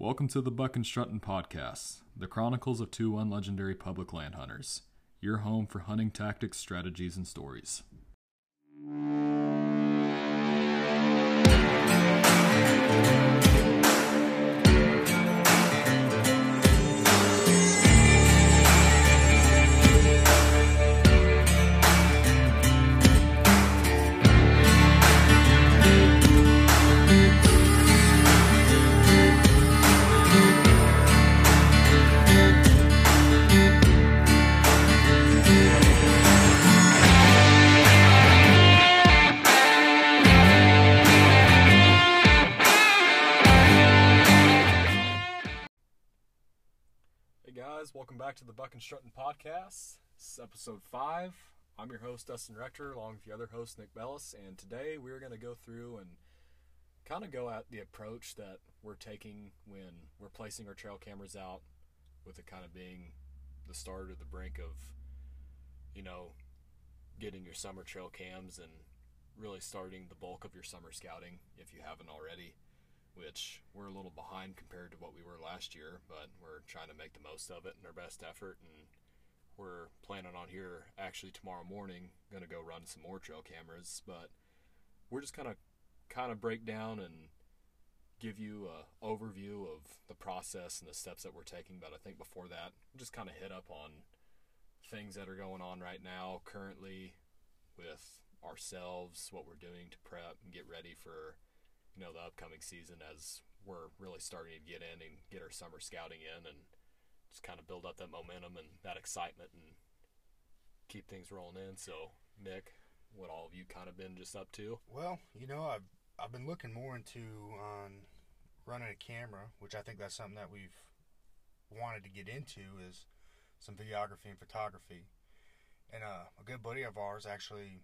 Welcome to the Buck and Strutton Podcast, the chronicles of two unlegendary public land hunters. Your home for hunting tactics, strategies, and stories. Guys, welcome back to the Buck and Strutton Podcast. This is episode five. I'm your host Dustin Rector, along with the other host Nick Bellis, and today we're going to go through and kind of go at the approach that we're taking when we're placing our trail cameras out, with it kind of being the start or the brink of, you know, getting your summer trail cams and really starting the bulk of your summer scouting if you haven't already which we're a little behind compared to what we were last year, but we're trying to make the most of it and our best effort. And we're planning on here actually tomorrow morning, going to go run some more trail cameras. But we're just kind of kind of break down and give you a overview of the process and the steps that we're taking. But I think before that, just kind of hit up on things that are going on right now currently with ourselves, what we're doing to prep and get ready for you know the upcoming season as we're really starting to get in and get our summer scouting in and just kind of build up that momentum and that excitement and keep things rolling in. So Nick, what all of you kind of been just up to? Well, you know, I've I've been looking more into on running a camera, which I think that's something that we've wanted to get into is some videography and photography. And uh, a good buddy of ours actually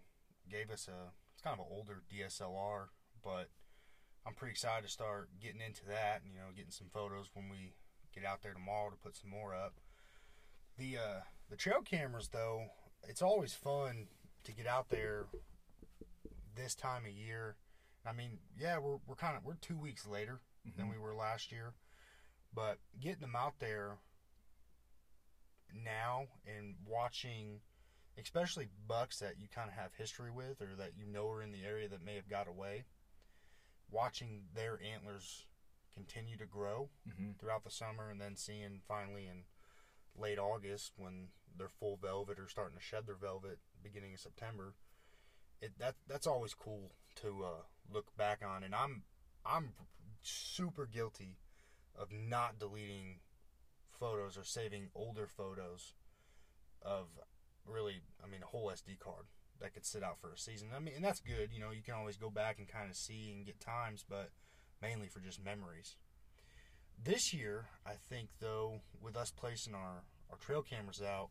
gave us a it's kind of an older DSLR, but I'm pretty excited to start getting into that and you know getting some photos when we get out there tomorrow to put some more up. The uh, the trail cameras though, it's always fun to get out there this time of year. I mean, yeah, we're we're kind of we're two weeks later than we were last year, but getting them out there now and watching, especially bucks that you kind of have history with or that you know are in the area that may have got away, watching their antlers continue to grow Mm-hmm. throughout the summer and then seeing finally in late August when they're full velvet or starting to shed their velvet beginning of September it that that's always cool to uh, look back on and I'm I'm super guilty of not deleting photos or saving older photos of really I mean a whole SD card that could sit out for a season I mean and that's good you know you can always go back and kind of see and get times but mainly for just memories this year, I think, though, with us placing our, our trail cameras out,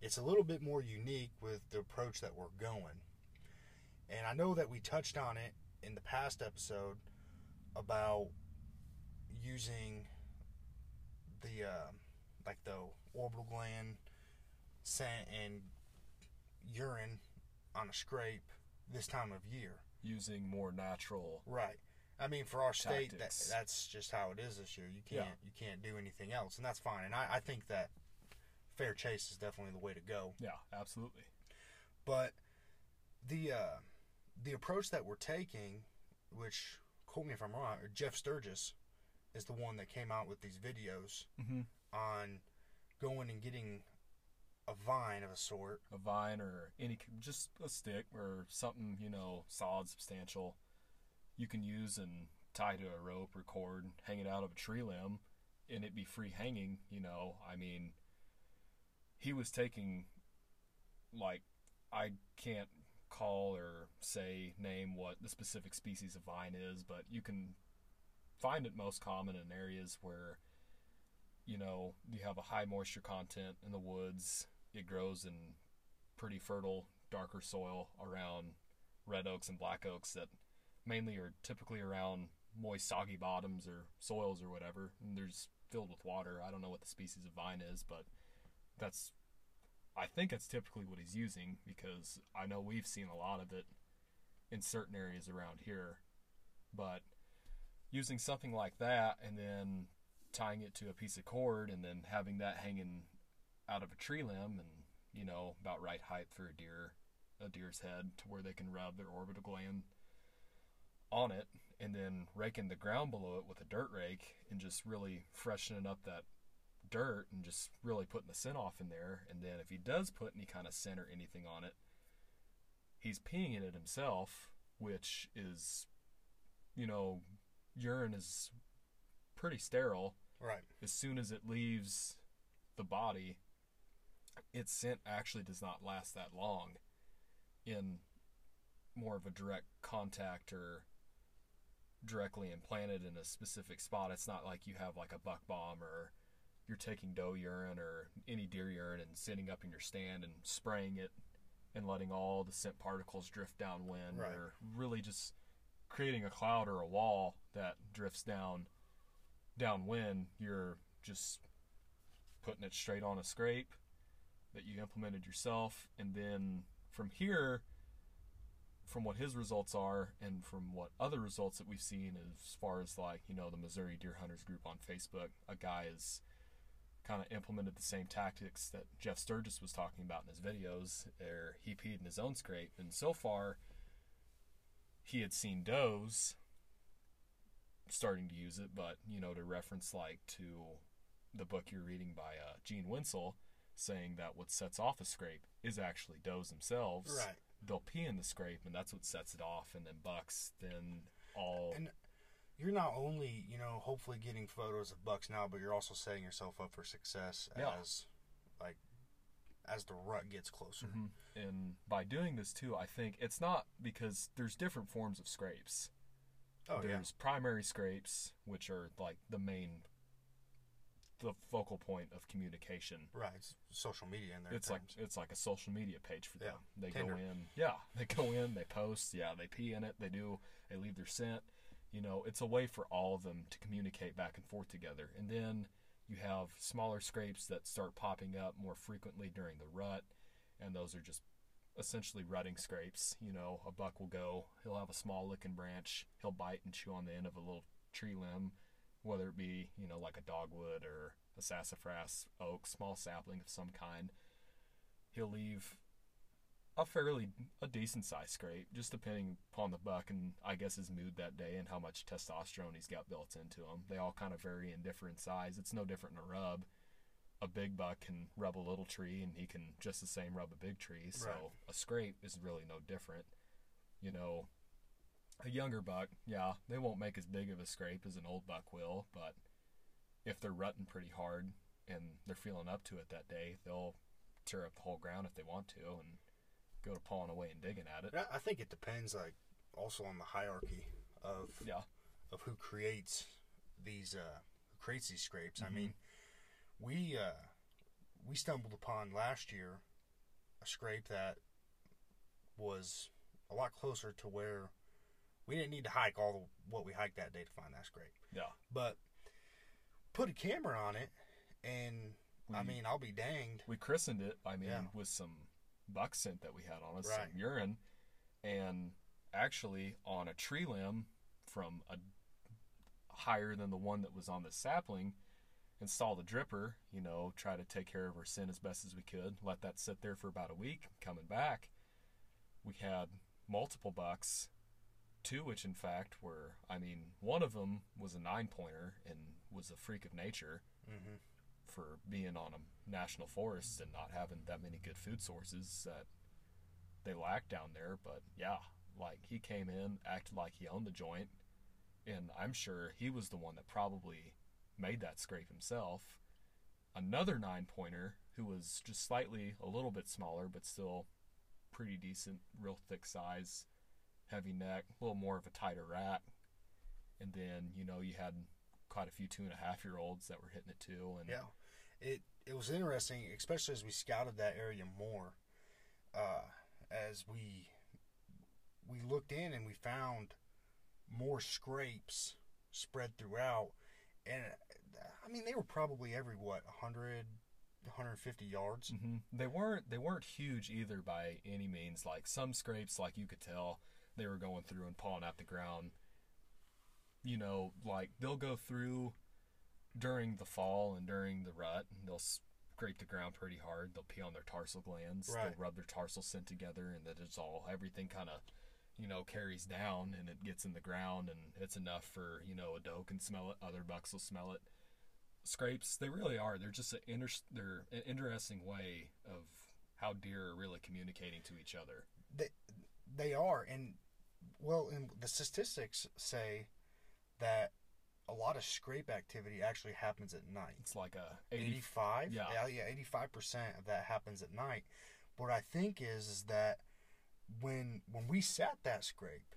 it's a little bit more unique with the approach that we're going. And I know that we touched on it in the past episode about using the, uh, like the orbital gland scent and urine on a scrape this time of year. Using more natural. Right. I mean, for our state, that, that's just how it is this year. You can't Yeah. you can't do anything else, and that's fine. And I, I think that fair chase is definitely the way to go. Yeah, absolutely. But the uh, the approach that we're taking, which quote me if I'm wrong, Jeff Sturgis is the one that came out with these videos Mm-hmm. on going and getting a vine of a sort. A vine or any, just a stick or something, you know, solid, substantial. You can use and tie to a rope or cord, hang it out of a tree limb, and it be free hanging. You know, I mean, he was taking, like, I can't call or say name what the specific species of vine is, but you can find it most common in areas where you know you have a high moisture content in the woods. It grows in pretty fertile, darker soil around red oaks and black oaks that mainly are typically around moist, soggy bottoms or soils or whatever. And there's filled with water. I don't know what the species of vine is, but that's I think it's typically what he's using because I know we've seen a lot of it in certain areas around here. But using something like that and then tying it to a piece of cord and then having that hanging out of a tree limb and you know about right height for a deer a deer's head to where they can rub their orbital gland on it and then raking the ground below it with a dirt rake and just really freshening up that dirt and just really putting the scent off in there and then if he does put any kind of scent or anything on it he's peeing in it himself which is you know urine is pretty sterile Right. as soon as it leaves the body, its scent actually does not last that long in more of a direct contact or directly implanted in a specific spot. It's not like you have like a buck bomb or you're taking doe urine or any deer urine and sitting up in your stand and spraying it and letting all the scent particles drift downwind Right. or really just creating a cloud or a wall that drifts down downwind, you're just putting it straight on a scrape that you implemented yourself, and then from here, from what his results are, and from what other results that we've seen, as far as like you know the Missouri Deer Hunters group on Facebook, a guy has kind of implemented the same tactics that Jeff Sturgis was talking about in his videos. There, he peed in his own scrape, and so far, he had seen does starting to use it, but you know, to reference like to the book you're reading by uh, Gene Wensel, saying that what sets off a scrape is actually does themselves. Right. They'll pee in the scrape, and that's what sets it off, and then bucks, then all. And you're not only, you know, hopefully getting photos of bucks now, but you're also setting yourself up for success Yeah. as like as the rut gets closer. Mhm. And by doing this too, I think it's not because there's different forms of scrapes. Oh yeah. there's primary scrapes, which are like the main, the focal point of communication. Right. It's social media in there. it's like it's like a social media page for them. Yeah, They Tinder. go in, yeah, they go in, they post, yeah, they pee in it, they do, they leave their scent. You know, it's a way for all of them to communicate back and forth together. And then you have smaller scrapes that start popping up more frequently during the rut, and those are just essentially rutting scrapes. You know, a buck will go, he'll have a small licking branch, he'll bite and chew on the end of a little tree limb, whether it be, you know, like a dogwood or a sassafras oak, small sapling of some kind. He'll leave a fairly a decent size scrape, just depending upon the buck and I guess his mood that day and how much testosterone he's got built into him. They all kind of vary in different size. It's no different in a rub. A big buck can rub a little tree and he can just the same rub a big tree. So Right. a scrape is really no different. You know, a younger buck, yeah, they won't make as big of a scrape as an old buck will, but if they're rutting pretty hard and they're feeling up to it that day, they'll tear up the whole ground if they want to and go to pawing away and digging at it. I think it depends, like, also on the hierarchy of Yeah. of who creates these uh, who creates these scrapes. Mhm. I mean, we uh, we stumbled upon last year a scrape that was a lot closer to where we didn't need to hike all the, what we hiked that day to find that scrape, Yeah. but put a camera on it, and I mean, I'll be danged. We christened it, I mean, Yeah. with some buck scent that we had on us, Right. some urine, and actually on a tree limb from a higher than the one that was on the sapling, install the dripper, you know, try to take care of our scent as best as we could, let that sit there for about a week. Coming back, we had multiple bucks, two which in fact were, I mean, one of them was a nine pointer and was a freak of nature hmm for being on a national forest and not having that many good food sources that they lack down there. But yeah, like he came in, acted like he owned the joint, and I'm sure he was the one that probably made that scrape himself. Another nine pointer who was just slightly a little bit smaller, but still pretty decent, real thick size, heavy neck, a little more of a tighter rack. And then, you know, you had quite a few two and a half year olds that were hitting it too. And Yeah, it it was interesting, especially as we scouted that area more. Uh, as we we looked in and we found more scrapes spread throughout, and I mean they were probably every what 100, 150 yards. hmm They weren't they weren't huge either by any means. Like some scrapes, like you could tell they were going through and pawing at the ground. You know, like they'll go through during the fall and during the rut, and they'll scrape the ground pretty hard. They'll pee on their tarsal glands. Right. They'll rub their tarsal scent together, and that it's all everything kind of, you know, carries down and it gets in the ground, and it's enough for you know a doe can smell it, other bucks will smell it. Scrapes, they really are. They're just an inter- they're an interesting way of how deer are really communicating to each other. They, they are, and well, and the statistics say that a lot of scrape activity actually happens at night. It's like a 80, 85 Yeah. yeah yeah 85% of that happens at night what i think is is that when when we sat that scrape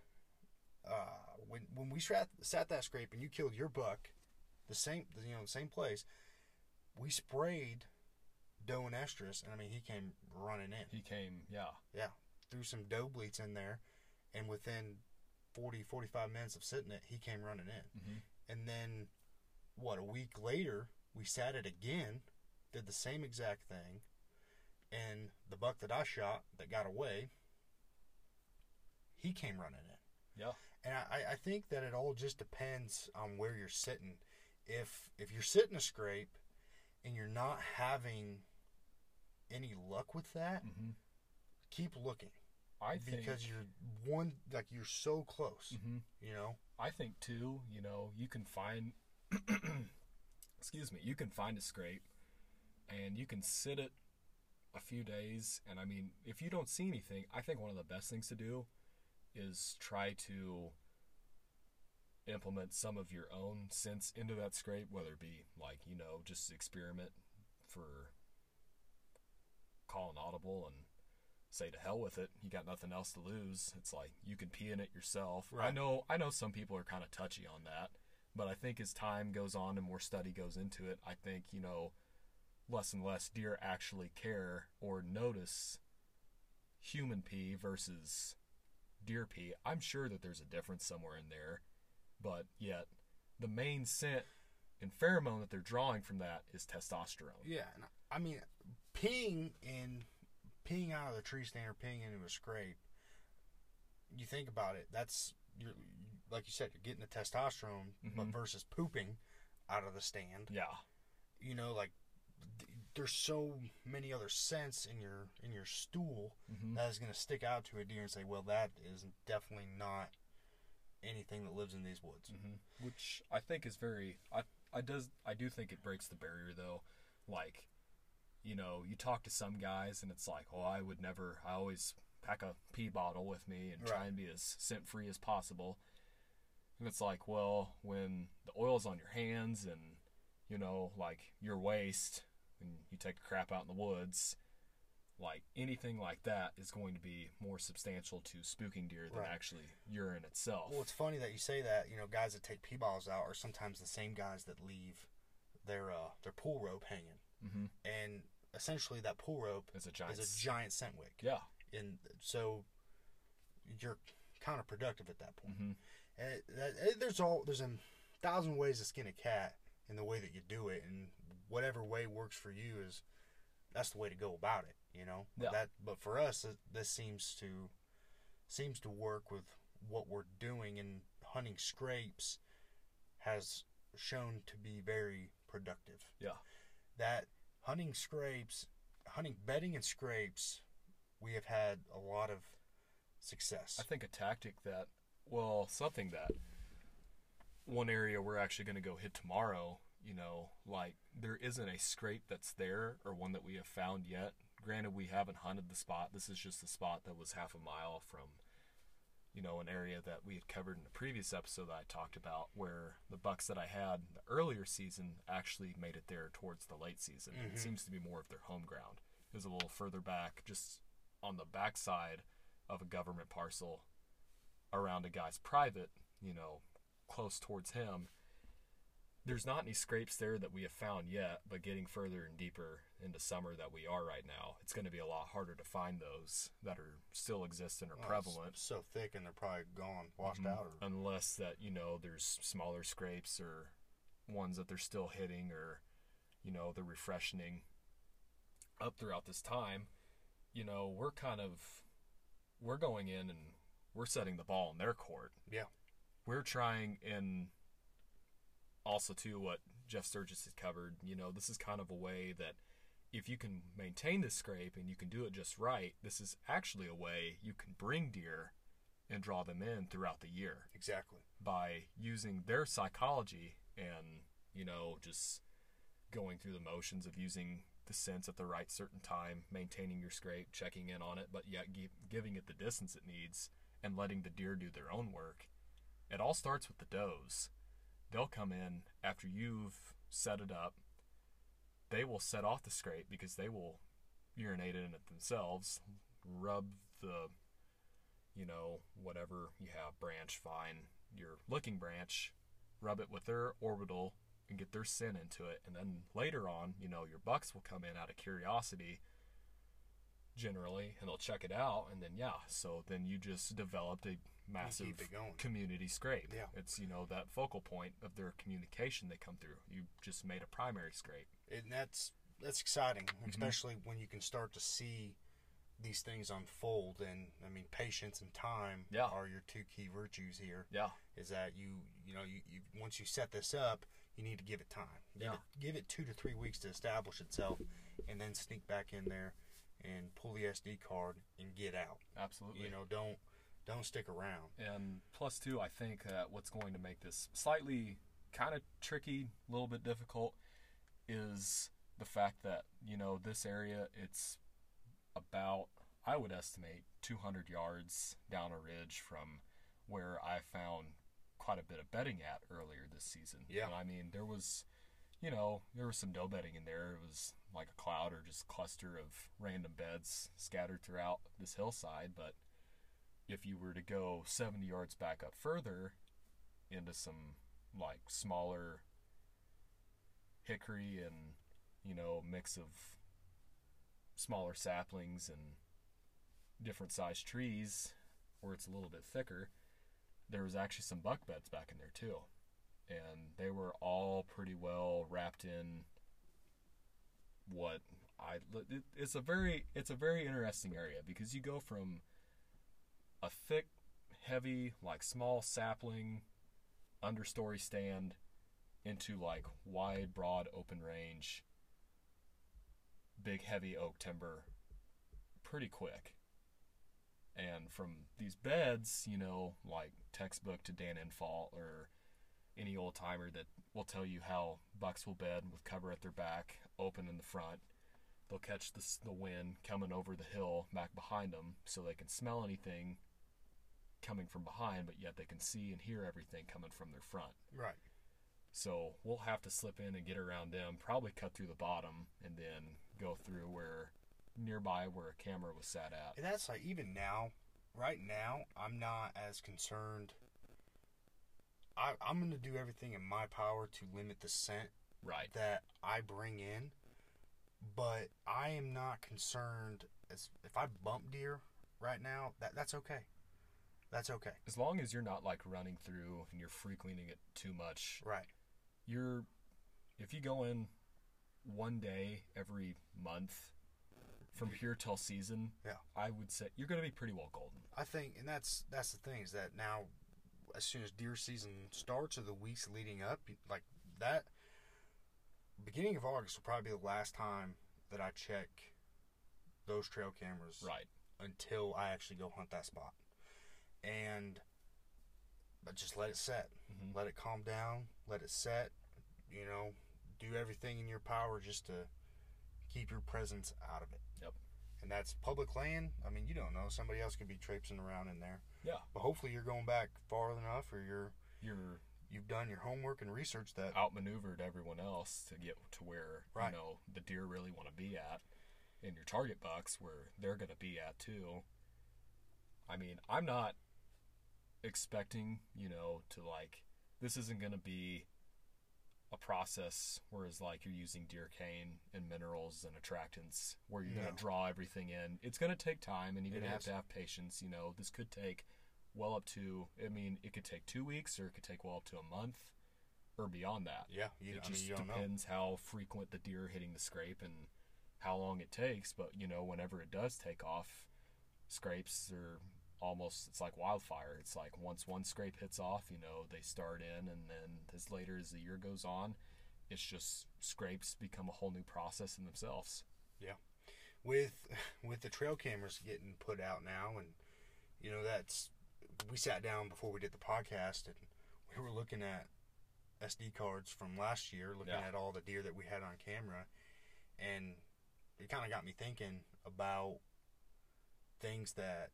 uh when when we sat, sat that scrape and you killed your buck the same you know the same place we sprayed doe and estrus and i mean he came running in he came, yeah, yeah threw some doe bleats in there and within 40 45 minutes of sitting it he came running in. Mhm. and then what a week later we sat it again did the same exact thing and the buck that i shot that got away he came running in. Yeah, and I, I think that it all just depends on where you're sitting. If if you're sitting a scrape and you're not having any luck with that, hmm keep looking I think because you're one like you're so close. Mhm. You know, I think too, you know, you can find excuse me, you can find a scrape and you can sit it a few days and I mean, if you don't see anything, I think one of the best things to do is try to implement some of your own sense into that scrape, whether it be like, you know, just experiment for call an audible and say to hell with it. You got nothing else to lose. It's like you can pee in it yourself. I know I know some people are kind of touchy on that, but I think as time goes on and more study goes into it, I think, you know, less and less deer actually care or notice human pee versus deer pee. I'm sure that there's a difference somewhere in there, but yet the main scent and pheromone that they're drawing from that is testosterone. yeah. And I mean, peeing in peeing out of the tree stand or peeing into a scrape. You think about it. That's you're like you said. You're getting the testosterone, but Mhm. versus pooping out of the stand. Yeah. you know like th- there's so many other scents in your in your stool Mhm. that is going to stick out to a deer and say well that is definitely not anything that lives in these woods hmm Which I think is very. I I does I do think it breaks the barrier though. Like, you know, you talk to some guys and it's like, oh, I would never. I always pack a pee bottle with me and try and be as scent free as possible. And it's like, well, when the oil's on your hands and you know, like your waist, and you take a crap out in the woods. Like anything like that is going to be more substantial to spooking deer than Right. actually urine itself. well it's funny that you say that you know guys that take pee balls out are sometimes the same guys that leave their uh their pool rope hanging mm-hmm. and essentially that pull rope It's a giant. is a giant scent wick yeah. and so you're counterproductive at that point Mm-hmm. And that, there's all there's a thousand ways to skin a cat in the way that you do it, and whatever way works for you is that's the way to go about it. You know. Yeah. That, but for us, this seems to seems to work with what we're doing, and hunting scrapes has shown to be very productive. Yeah. That hunting scrapes, hunting bedding and scrapes, we have had a lot of success. I think a tactic that, well, something that one area we're actually going to go hit tomorrow, you know, like there isn't a scrape that's there or one that we have found yet. Granted, we haven't hunted the spot. This is just the spot that was half a mile from, you know, an area that we had covered in a previous episode that I talked about where the bucks that I had the earlier season actually made it there towards the late season. It Mhm. seems to be more of their home ground. It was a little further back, just on the backside of a government parcel around a guy's private, you know, close towards him. There's not any scrapes there that we have found yet, but getting further and deeper into summer that we are right now, it's going to be a lot harder to find those that are still exist and are Well, it's prevalent. so thick and they're probably gone, washed Mhm. out. Or, Unless that, you know, there's smaller scrapes or ones that they're still hitting or, you know, they're refreshing up throughout this time. You know, we're kind of, we're going in and we're setting the ball in their court. Yeah. We're trying, and also, too, what Jeff Sturgis has covered, you know, this is kind of a way that if you can maintain this scrape and you can do it just right, this is actually a way you can bring deer and draw them in throughout the year Exactly. by using their psychology and you know just going through the motions of using the sense at the right certain time maintaining your scrape checking in on it but yet gi- giving it the distance it needs and letting the deer do their own work it all starts with the does they'll come in after you've set it up they will set off the scrape because they will urinate in it themselves rub the you know, whatever you have, branch, fine, your looking branch, rub it with their orbital and get their sin into it. And then later on, you know, your bucks will come in out of curiosity generally and they'll check it out. And then, yeah, so then you just developed a massive keep it going. community scrape. Yeah. It's, you know, that focal point of their communication they come through. You just made a primary scrape. And that's that's exciting, especially when you can start to see these things unfold. And I mean, patience and time Yeah. are your two key virtues here. Yeah. Is that you you know you, you once you set this up, you need to give it time. Give Yeah. it, give it two to three weeks to establish itself, and then sneak back in there and pull the SD card and get out. Absolutely. You know, don't don't stick around. And plus, too, I think uh, what's going to make this slightly kind of tricky, a little bit difficult, is the fact that, you know, this area, it's about, I would estimate, 200 yards down a ridge from where I found quite a bit of bedding at earlier this season. Yeah. And I mean, there was, you know, there was some doe bedding in there. It was like a cloud or just cluster of random beds scattered throughout this hillside, but if you were to go 70 yards back up further into some like smaller hickory and you know mix of smaller saplings and different sized trees where it's a little bit thicker there was actually some buck beds back in there too. And they were all pretty well wrapped in what I it's a very it's a very interesting area because you go from a thick, heavy, like small sapling understory stand into like wide, broad, open range, big, heavy oak timber pretty quick. And from these beds, you know, like textbook to Dan Infalt or any old timer that will tell you how bucks will bed with cover at their back, open in the front. They'll catch the, the wind coming over the hill back behind them so they can smell anything coming from behind, but yet they can see and hear everything coming from their front. Right. So we'll have to slip in and get around them, probably cut through the bottom, and then go through where nearby where a camera was sat at. And that's like even now, right now, I'm not as concerned. I, I'm going to do everything in my power to limit the scent Right. that I bring in, but I am not concerned as if I bump deer right now. That that's okay. That's okay. As long as you're not like running through and you're frequenting it too much, Right. You're if you go in one day every month from here till season, Yeah. I would say you're going to be pretty well golden. I think, and that's that's the thing is that now, as soon as deer season starts or the weeks leading up, like that, beginning of August will probably be the last time that I check those trail cameras Right. until I actually go hunt that spot, and but just let it set, Mhm. let it calm down, let it set, you know, do everything in your power just to keep your presence out of it. Yep. And that's public land. I mean, you don't know. Somebody else could be traipsing around in there. Yeah. But hopefully you're going back far enough or you're You're you've done your homework and research that outmaneuvered everyone else to get to where Right. you know the deer really want to be at, and your target bucks where they're going to be at too. I mean, I'm not expecting you know to like this isn't going to be a process whereas like you're using deer cane and minerals and attractants where you're going to draw everything in it's going to take time and you're going to have to have patience you know this could take well up to i mean it could take two weeks or it could take well up to a month or beyond that yeah, you, it I mean just know. depends how frequent the deer are hitting the scrape and how long it takes. But you know, whenever it does take off, scrapes are almost it's like wildfire. It's like once one scrape hits off, you know, they start in, and then as later as the year goes on, it's just scrapes become a whole new process in themselves. Yeah, with with the trail cameras getting put out now and you know that's we sat down before we did the podcast and we were looking at SD cards from last year looking Yeah. at all the deer that we had on camera and it kind of got me thinking about things that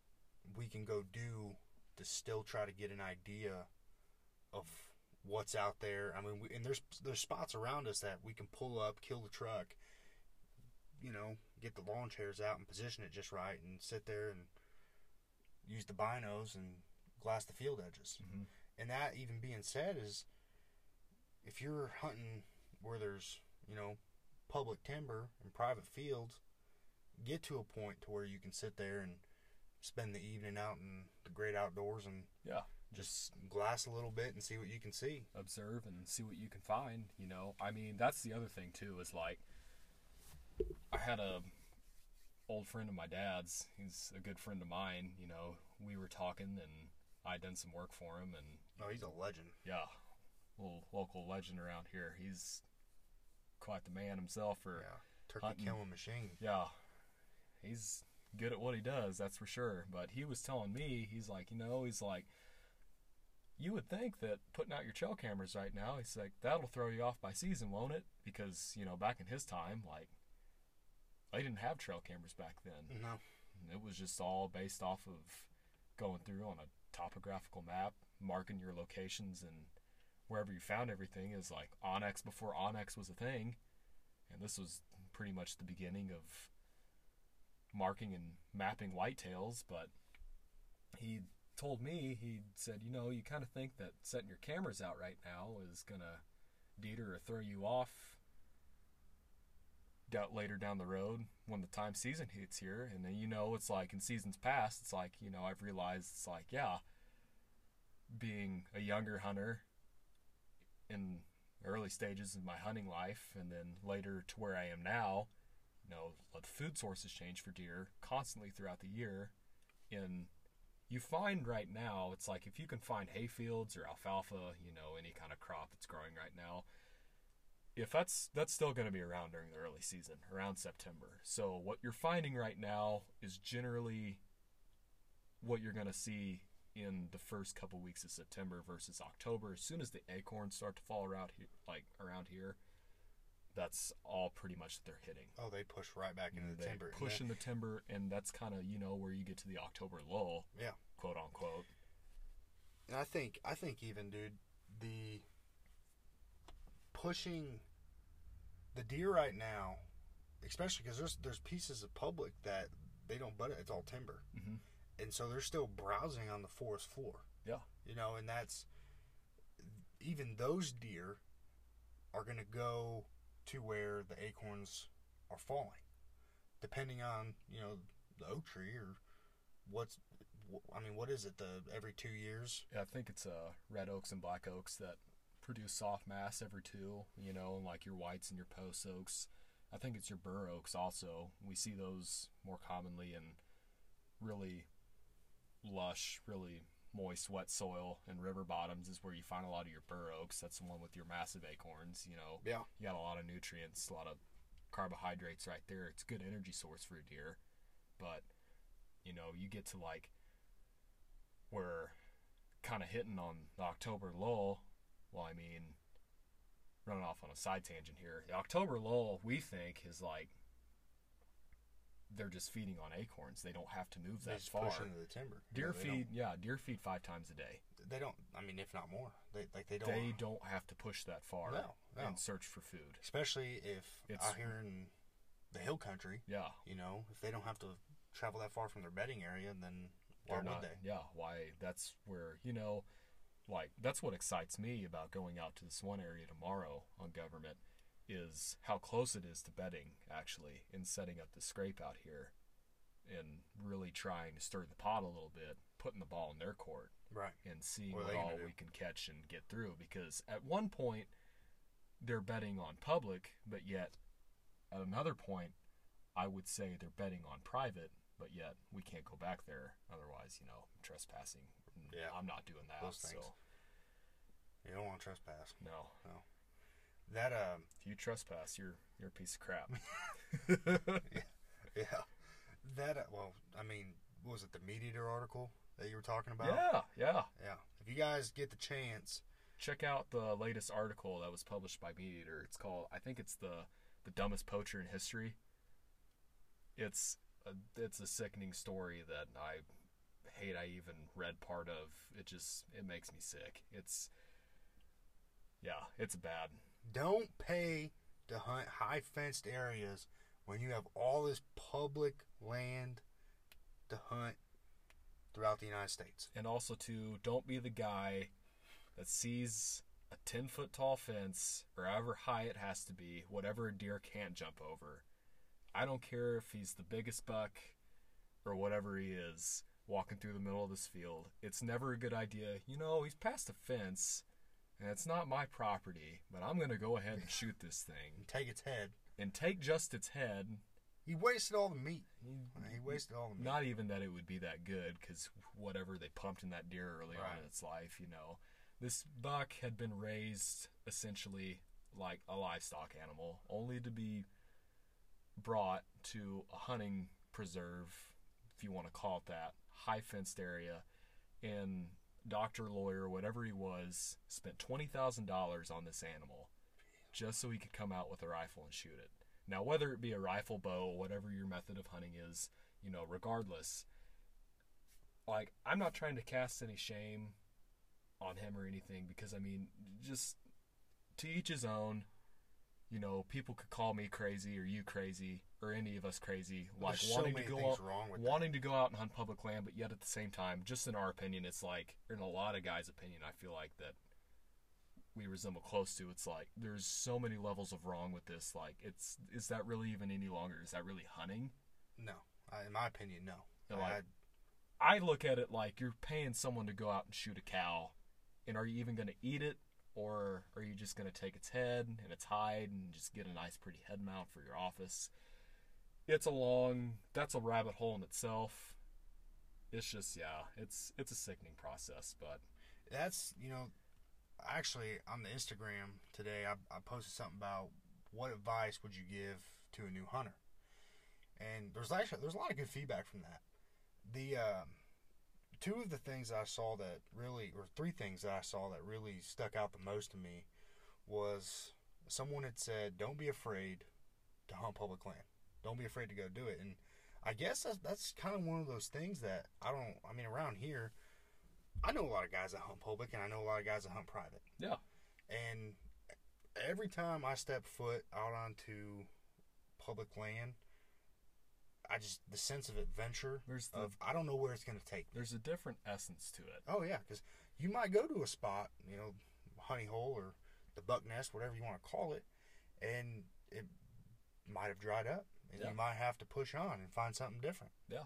we can go do to still try to get an idea of what's out there. I mean, we, and there's there's spots around us that we can pull up, kill the truck, you know, get the lawn chairs out and position it just right, and sit there and use the binos and glass the field edges. Mhm. And that even being said is, if you're hunting where there's you know public timber and private fields, get to a point to where you can sit there and spend the evening out in the great outdoors and Yeah, just glass a little bit and see what you can see. observe and see what you can find. You know, I mean, that's the other thing too. Is like, I had a old friend of my dad's. He's a good friend of mine. You know, we were talking and I'd done some work for him, and Oh, he's a legend. yeah, little local legend around here. He's quite the man himself for Yeah, turkey hunting. killing machine. yeah, he's good at what he does, that's for sure. But he was telling me, he's like, you know, he's like, you would think that putting out your trail cameras right now, he's like, that'll throw you off by season, won't it? Because, you know, back in his time, like, they didn't have trail cameras back then. No, It was just all based off of going through on a topographical map, marking your locations, and wherever you found everything is like onX before onX was a thing. And this was pretty much the beginning of marking and mapping whitetails. But he told me, he said, you know, you kind of think that setting your cameras out right now is going to deter or throw you off later down the road when the time season hits here and then you know it's like in seasons past it's like you know i've realized it's like yeah being a younger hunter in early stages of my hunting life and then later to where i am now know the food sources change for deer constantly throughout the year. And you find right now it's like if you can find hay fields or alfalfa you know any kind of crop that's growing right now if that's that's still going to be around during the early season around september. So what you're finding right now is generally what you're going to see in the first couple weeks of september versus october. As soon as the acorns start to fall around here like around here that's all pretty much that they're hitting oh, they push right back into the they timber. Push that- in the timber and that's kind of you know where you get to the october lull Yeah, quote unquote and I think I think even dude the pushing the deer right now, especially because there's there's pieces of public that they don't butt it. It's all timber, Mhm. and so they're still browsing on the forest floor. yeah you know, and that's even those deer are going to go to where the acorns are falling, depending on you know the oak tree or what's. wh- I mean, what is it? The every two years? Yeah, I think it's uh, red oaks and black oaks that produce soft mass every two, you know, and like your whites and your post oaks. I think it's your bur oaks also. We see those more commonly in really lush, really moist, wet soil and river bottoms is where you find a lot of your bur oaks. That's the one with your massive acorns, you know. Yeah, You got a lot of nutrients, a lot of carbohydrates right there. It's a good energy source for a deer. But, you know, you get to like we're kind of hitting on the October lull. Well, I mean, running off on a side tangent here. The October lull, we think, is like they're just feeding on acorns. They don't have to move they that just far. push into the timber. You Deer know, feed, yeah, deer feed five times a day. They don't. I mean, if not more, they like they don't. They don't have to push that far No, no. and search for food. especially if It's- out here in the hill country, Yeah, you know, if they don't have to travel that far from their bedding area, then why would not. they? Yeah, why? That's where you know, like that's what excites me about going out to this one area tomorrow on government is how close it is to bedding actually in setting up the scrape out here and really trying to stir the pot a little bit, putting the ball in their court Right. and seeing What what, all we can catch and get through. Because at one point, they're betting on public, but yet at another point, I would say they're betting on private, but yet we can't go back there. Otherwise, you know, trespassing. Mm, yeah. I'm not doing that. Those things. So You don't want to trespass. No. No. That um, If you trespass, you're you're a piece of crap. yeah, yeah. that uh, well, I mean, what was it the MeatEater article that you were talking about? yeah, yeah. yeah. If you guys get the chance, Check out the latest article that was published by MeatEater. It's called I think it's the the dumbest poacher in history. It's a, it's a sickening story that I hate I even read part of. It just it makes me sick. It's yeah, it's bad. Don't pay to hunt high fenced areas when you have all this public land to hunt throughout the United States. And also to don't be the guy that sees a 10 foot tall fence or however high it has to be, whatever a deer can't jump over. I don't care if he's the biggest buck or whatever he is walking through the middle of this field. It's never a good idea. You know, he's past a fence and it's not my property, but I'm going to go ahead and shoot this thing And take its head. and take just its head. He wasted all the meat. He wasted all the meat. Not even that it would be that good, because whatever they pumped in that deer early on in its life, you know. This buck had been raised essentially like a livestock animal, only to be brought to a hunting preserve, if you want to call it that, high fenced area, and doctor, lawyer, whatever he was, spent twenty thousand dollars on this animal just so he could come out with a rifle and shoot it. Now, whether it be a rifle, bow, whatever your method of hunting is, you know, regardless, like I'm not trying to cast any shame on him or anything because I mean, just to each his own. You know, people could call me crazy or you crazy or any of us crazy, like There's wanting to go out, wrong with that. wanting to go out and hunt public land, but yet at the same time, just in our opinion, it's like, in a lot of guys' opinion, I feel like that we resemble close to. It's like there's so many levels of wrong with this. Like, it's is that really even any longer? Is that really hunting? No, I, in my opinion, no. I- I look at it like you're paying someone to go out and shoot a cow, and are you even going to eat it, or are you just going to take its head and its hide and just get a nice, pretty head mount for your office? It's a long. That's a rabbit hole in itself. It's just yeah, it's it's a sickening process, but that's you know actually on the instagram today I, I posted something about what advice would you give to a new hunter and there's actually there's a lot of good feedback from that the um, two of the things i saw that really or three things that i saw that really stuck out the most to me was someone had said don't be afraid to hunt public land. Don't be afraid to go do it. And i guess that's, that's kind of one of those things that i don't i mean around here I know a lot of guys that hunt public, and I know a lot of guys that hunt private. yeah, And every time I step foot out onto public land, I just the sense of adventure there's the, of I don't know where it's going to take. me. there's a different essence to it. Oh yeah, because you might go to a spot, you know, honey hole or the buck nest, whatever you want to call it, and it might have dried up, and Yeah. you might have to push on and find something different. Yeah.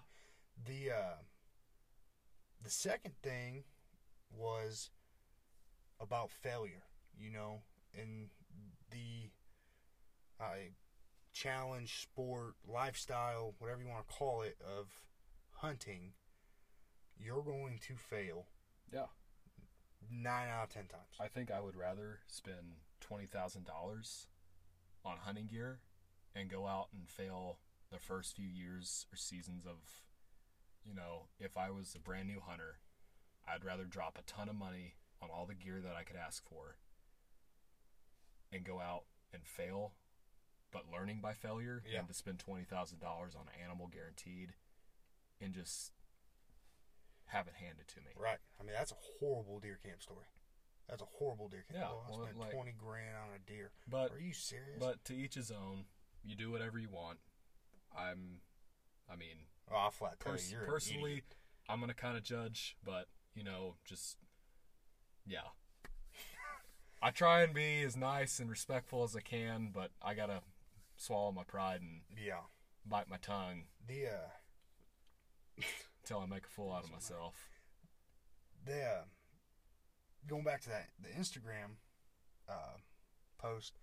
The uh, the second thing was about failure, you know, in the uh, challenge, sport, lifestyle, whatever you want to call it, of hunting. You're going to fail Yeah. nine out of ten times. I think I would rather spend twenty thousand dollars on hunting gear and go out and fail the first few years or seasons of, you know, if I was a brand new hunter, I'd rather drop a ton of money on all the gear that I could ask for and go out and fail, but learning by failure Yeah. than to spend twenty thousand dollars on an animal guaranteed and just have it handed to me. Right. I mean, that's a horrible deer camp story. That's a horrible deer camp. Yeah, Oh, I well, spent like- twenty grand on a deer. But Are you serious? But to each his own. You do whatever you want. I'm, I mean, oh, I'll flat tell pers- you, personally. I'm gonna kind of judge, but you know, just yeah. I try and be as nice and respectful as I can, but I gotta swallow my pride and Yeah. bite my tongue The uh, until I make a fool out of myself. the uh, going back to that the Instagram uh, post.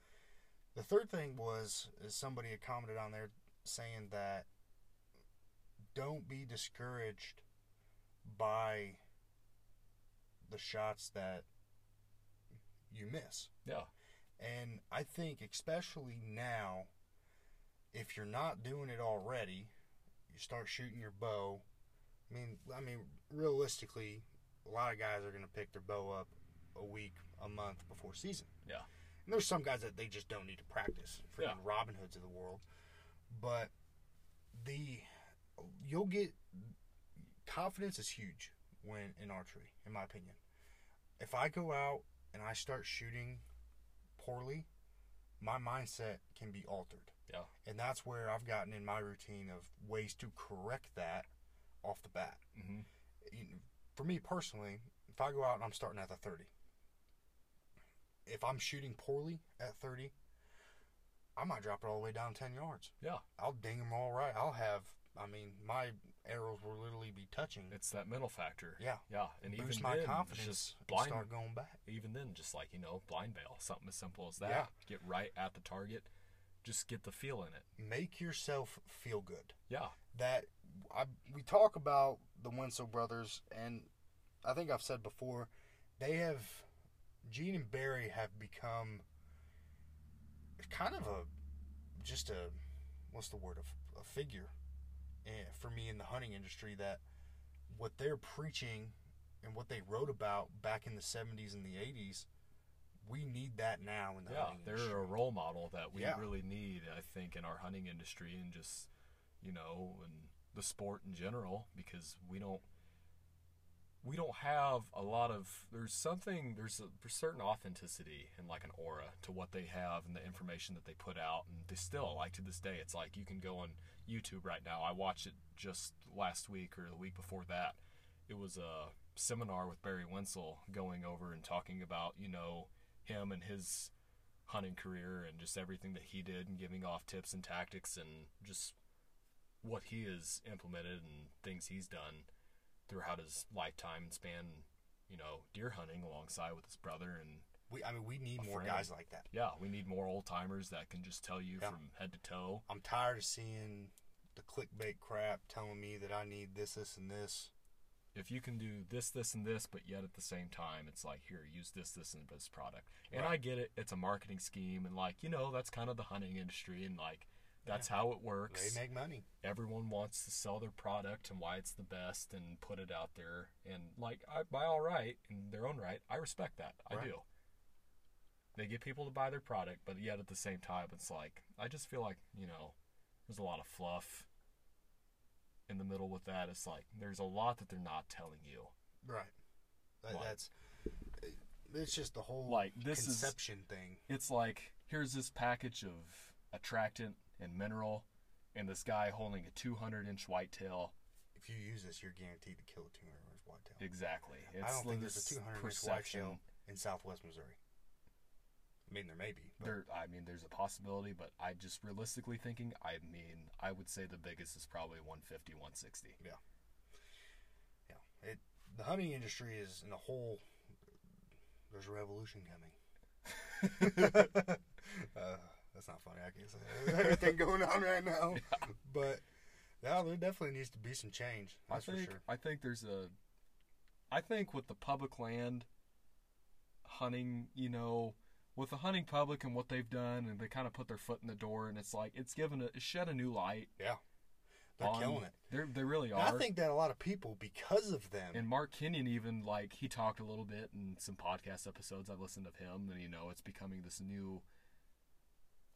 The third thing was is somebody had commented on there saying that don't be discouraged by the shots that you miss. Yeah, And I think, especially now, if you're not doing it already, you start shooting your bow. I mean, I mean, realistically, a lot of guys are going to pick their bow up a week, a month before season. Yeah. And there's some guys that they just don't need to practice, freaking Yeah. Robin Hoods of the world. But the you'll get confidence is huge when in archery, in my opinion. If I go out and I start shooting poorly, my mindset can be altered. Yeah. And that's where I've gotten in my routine of ways to correct that off the bat. Mm-hmm. For me personally, if I go out and I'm starting at the 30, if I'm shooting poorly at 30, I might drop it all the way down 10 yards. Yeah. I'll ding them all right. I'll have, I mean, my arrows will literally be touching. It's that mental factor. Yeah. Yeah. And boost even my then, confidence just blind. start going back. Even then, just like you know, blind bail, something as simple as that. Yeah. Get right at the target. Just get the feel in it. Make yourself feel good. Yeah. that I, we talk about the Wensel brothers, and I think I've said before, they have Gene and Barry have become kind of a just a what's the word a, a figure eh, for me in the hunting industry that what they're preaching and what they wrote about back in the 70s and the 80s we need that now in the Yeah. hunting They're industry. a role model that we Yeah. really need, I think, in our hunting industry and just you know, and the sport in general, because we don't we don't have a lot of there's something there's a certain authenticity and like an aura to what they have and the information that they put out and they still like to this day it's like you can go on youtube right now i watched it just last week or the week before that it was a seminar with barry Wensel going over and talking about you know him and his hunting career and just everything that he did and giving off tips and tactics and just what he has implemented and things he's done throughout his lifetime and span, you know, deer hunting alongside with his brother. And we, I mean we need more friend. guys like that yeah, we need more old timers that can just tell you Yeah. from head to toe. I'm tired of seeing the clickbait crap telling me that I need this, this, and this. If you can do this, this, and this, but yet at the same time, it's like, here, use this, this, and this product. And I get it. It's a marketing scheme. And, like, you know, that's kind of the hunting industry. And, like, that's how it works. They make money. everyone wants to sell their product and why it's the best and put it out there and like I, by all right in their own right i respect that i do they get people to buy their product but yet at the same time it's like i just feel like you know there's a lot of fluff in the middle with that it's like there's a lot that they're not telling you Right. Like- that's. It's just the whole Like, this is- conception thing. it's like here's this package of attractant and mineral and this guy holding a 200 inch whitetail If you use this, you're guaranteed to kill a 200 inch whitetail. exactly it's I don't think there's a 200 inch whitetail in Southwest Missouri. I mean, there may be. But There, I mean, there's a possibility, but I just realistically thinking, I mean, I would say the biggest is probably 150, 160. yeah, it the hunting industry is in a whole. There's a revolution coming. uh, that's not funny. I can't say that. everything going on right now, but yeah, there definitely needs to be some change. That's think, for sure. I think there's a, I think with the public land hunting, you know, with the hunting public and what they've done, and they kind of put their foot in the door, and it's like it's given a it shed a new light. Yeah, they're on- killing it. They're they really And I think that a lot of people, because of them, And Mark Kenyon even like he talked a little bit in some podcast episodes I've listened of him, and you know it's becoming this new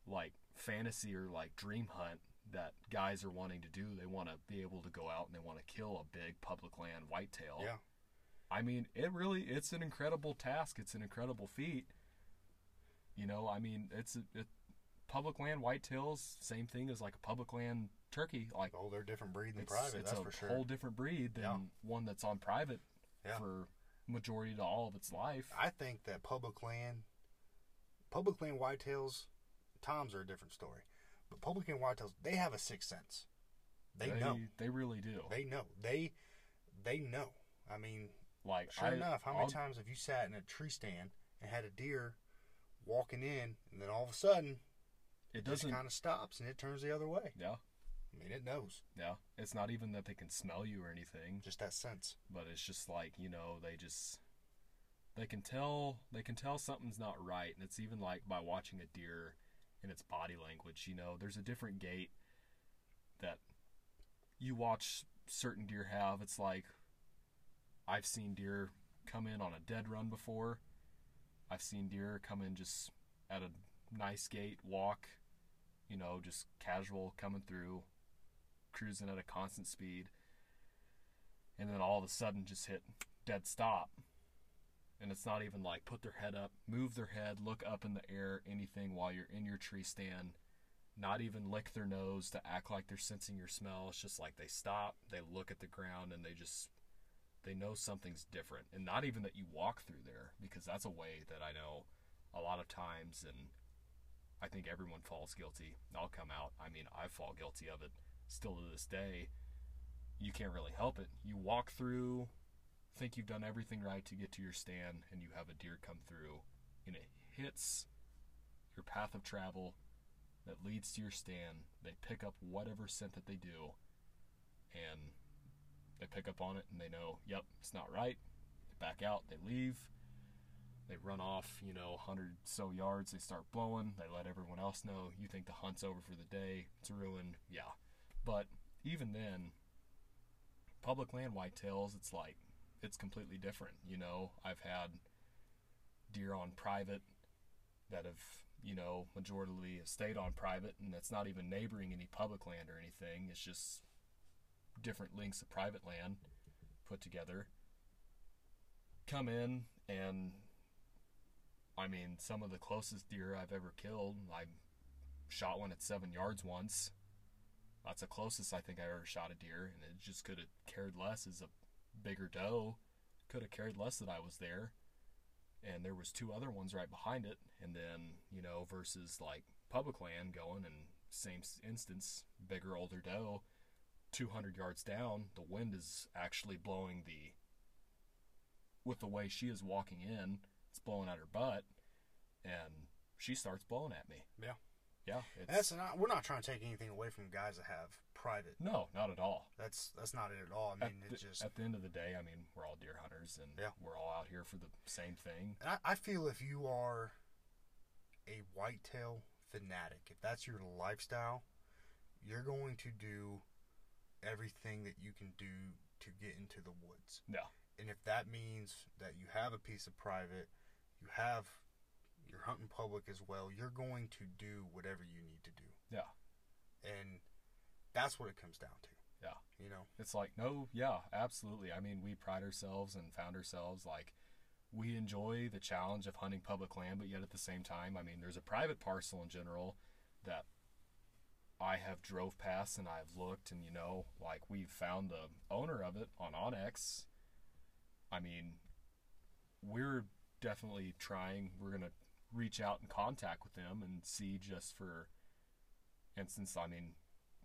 like fantasy or like dream hunt that guys are wanting to do. They want to be able to go out and they want to kill a big public land whitetail. yeah, I mean, it really it's an incredible task. It's an incredible feat. You know, I mean, it's a, it, public land whitetails same thing as like a public land turkey. Like oh, they're a different breed than it's, private. it's that's a for sure. whole different breed than Yeah. one that's on private Yeah. for majority to all of its life. I think that public land, public land whitetails, toms are a different story, but public land whitetails, they have a sixth sense. They, know. They really do. They know. They they know. I mean, like sure I, enough, how many I'll- times have you sat in a tree stand and had a deer walking in, and then all of a sudden it doesn't. kind of stops and it turns the other way? yeah, I mean, it knows. yeah. It's not even that they can smell you or anything, Just that sense. but it's just like you know they just they can tell they can tell something's not right, and it's even like by watching a deer in its body language. You know, there's a different gait that you watch certain deer have. It's like I've seen deer come in on a dead run before. I've seen deer come in just at a nice gait, walk, you know, just casual coming through, cruising at a constant speed, and then all of a sudden just hit dead stop. And it's not even like put their head up, move their head, look up in the air, anything while you're in your tree stand. Not even lick their nose to act like they're sensing your smell. It's just like they stop, they look at the ground, and they just they know something's different. And not even that you walk through there, because that's a way that I know a lot of times, and I think everyone falls guilty. I'll come out. I mean, I fall guilty of it still to this day. You can't really help it. You walk through, think you've done everything right to get to your stand, and you have a deer come through, and it hits your path of travel that leads to your stand. They pick up whatever scent that they do, and they pick up on it, and they know, yep, it's not right. They back out, they leave, they run off, you know, 100 so yards, they start blowing, they let everyone else know, you think the hunt's over for the day, it's ruined, yeah. But even then, public land whitetails, it's like, it's completely different, you know. I've had deer on private that have, you know, majority stayed on private, and that's not even neighboring any public land or anything, it's just different links of private land put together. Come in and I mean, some of the closest deer I've ever killed, I shot one at seven yards once. That's the closest I think I ever shot a deer, and it just could have cared less as a bigger doe. Could have cared less that I was there. And there was two other ones right behind it, and then you know versus like public land going and same instance, bigger older doe, 200 yards down, the wind is actually blowing the with the way she is walking in it's blowing at her butt, and she starts blowing at me. Yeah. Yeah, that's not. We're not trying to take anything away from guys that have private. No, not at all. That's that's not it at all. I mean, at it's the, just at the end of the day. I mean, we're all deer hunters, and yeah. we're all out here for the same thing. And I, I feel if you are a whitetail fanatic, if that's your lifestyle, you're going to do everything that you can do to get into the woods. Yeah. And if that means that you have a piece of private you have you're hunting public as well. You're going to do whatever you need to do. Yeah. And that's what it comes down to. Yeah. You know. It's like no, yeah, absolutely. I mean, we pride ourselves and found ourselves like we enjoy the challenge of hunting public land, but yet at the same time, I mean, there's a private parcel in general that I have drove past and I've looked and you know, like we've found the owner of it on onX. I mean, we're definitely trying. We're gonna reach out and contact with them and see just for instance. I mean,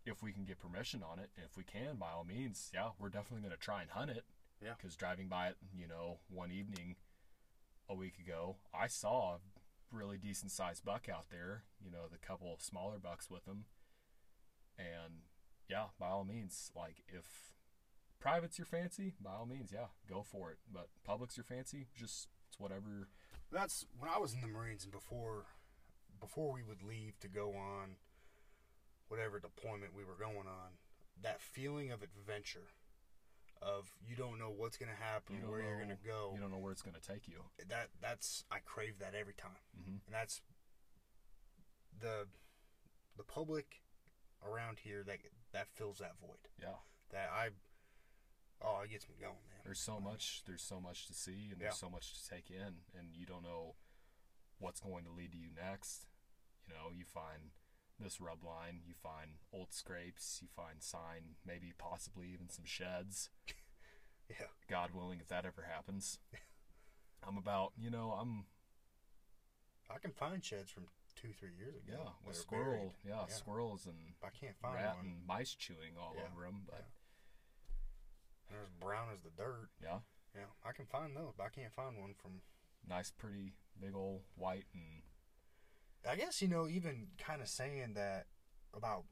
if we can get permission on it, if we can, by all means, yeah, we're definitely gonna try and hunt it. Yeah. Because driving by it, you know, one evening a week ago, I saw a really decent sized buck out there. You know, the couple of smaller bucks with them, and yeah, by all means, like if private's your fancy, by all means, yeah, go for it. But public's your fancy, just it's whatever. That's when I was in the Marines and before, before we would leave to go on whatever deployment we were going on. That feeling of adventure, of you don't know what's going to happen, You where you're going to go. You don't know where it's going to take you. that that's I crave that every time, Mm-hmm. and that's the the public around here that that fills that void. Yeah. That I oh it gets me going, man. There's so much. There's so much to see, and Yeah. there's so much to take in, and you don't know what's going to lead to you next. You know, you find this rub line, you find old scrapes, you find sign, maybe possibly even some sheds. Yeah. God willing, if that ever happens. I'm about, you know, I'm I can find sheds from two three years ago. yeah with squirrel, yeah, Yeah. squirrels and I can't find rat one. and mice chewing all Yeah, over them. But They're as brown as the dirt. yeah, Yeah, I can find those, but I can't find one from. nice, pretty, big old white and I guess you know, even kind of saying that about.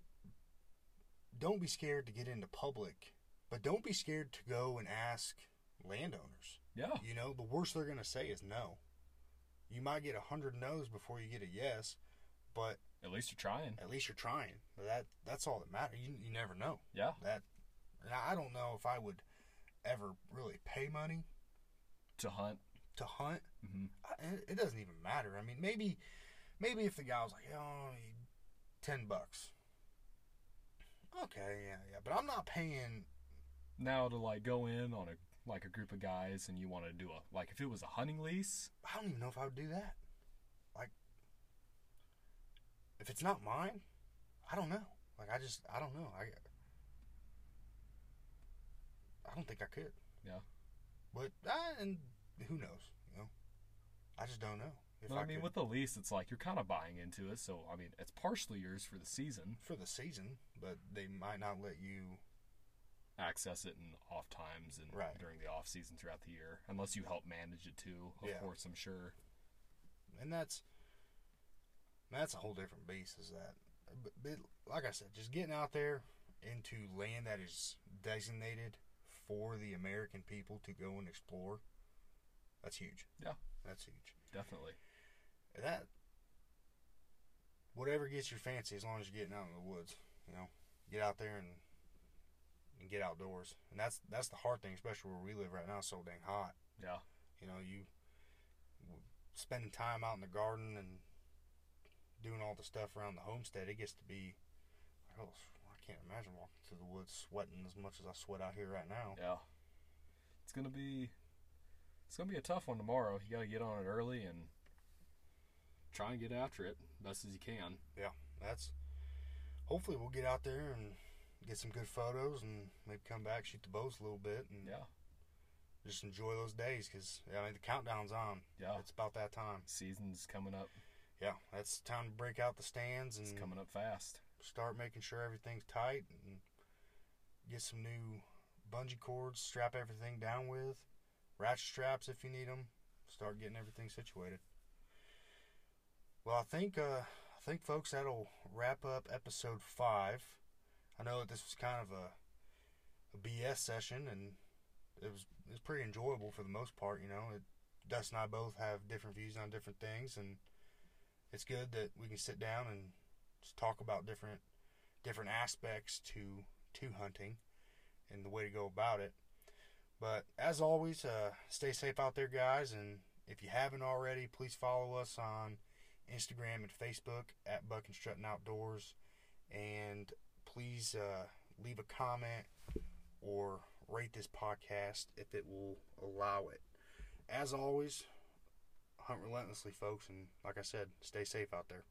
Don't be scared to get into public, but don't be scared to go and ask landowners. Yeah. You know, the worst they're gonna say is no. You might get a hundred no's before you get a yes, but At least you're trying. at least you're trying. That that's all that matters. You you never know Yeah. that. And I don't know if I would ever really pay money To hunt. to hunt. hmm I- It, it doesn't even matter. I mean, maybe maybe if the guy was like, oh, ten bucks. Okay, yeah, yeah, but I'm not paying. Now to like go in on a like a group of guys and you want to do a like if it was a hunting lease. I don't even know if I would do that. Like, if it's not mine, I don't know. Like, I just, I don't know. I, I don't think I could. Yeah. But uh, and who knows? You know, I just don't know. If But I mean, could- with the lease, it's like you're kind of buying into it. So I mean, it's partially yours for the season. for the season, but they might not let you. Access it in off times and Right. during the off season throughout the year, unless you help manage it too. Of Yeah. course, I'm sure. and that's that's a whole different beast. Is that, but, but like I said, just getting out there into land that is designated for the American people to go and explore. That's huge. Yeah. that's huge. Definitely. That whatever gets your fancy, as long as you're getting out in the woods, you know, get out there and and get outdoors. And that's that's the hard thing, especially where we live right now. It's so dang hot. Yeah. You know, you spending time out in the garden and doing all the stuff around the homestead, it gets to be. Oh, I can't imagine walking through the woods sweating as much as I sweat out here right now. Yeah. It's gonna be. It's gonna be a tough one tomorrow. You gotta get on it early and try and get after it best as you can. Yeah, that's hopefully we'll get out there and get some good photos and maybe come back shoot the bows a little bit and Yeah. just enjoy those days because I mean the countdown's on. Yeah. It's about that time. Season's coming up. Yeah, that's time to break out the stands and It's coming up fast. start making sure everything's tight and get some new bungee cords, strap everything down with, ratchet straps if you need them. Start getting everything situated. Well, I think uh, I think folks that'll wrap up episode five. I know that this was kind of a a BS session and it was it was pretty enjoyable for the most part. You know, it, Dust and I both have different views on different things, and it's good that we can sit down and talk about different different aspects to to hunting and the way to go about it. But as always, uh, stay safe out there, guys. And if you haven't already, please follow us on Instagram and Facebook at Buck and Strutting Outdoors. And please uh, leave a comment or rate this podcast if it will allow it. As always, hunt relentlessly, folks. And like I said, stay safe out there.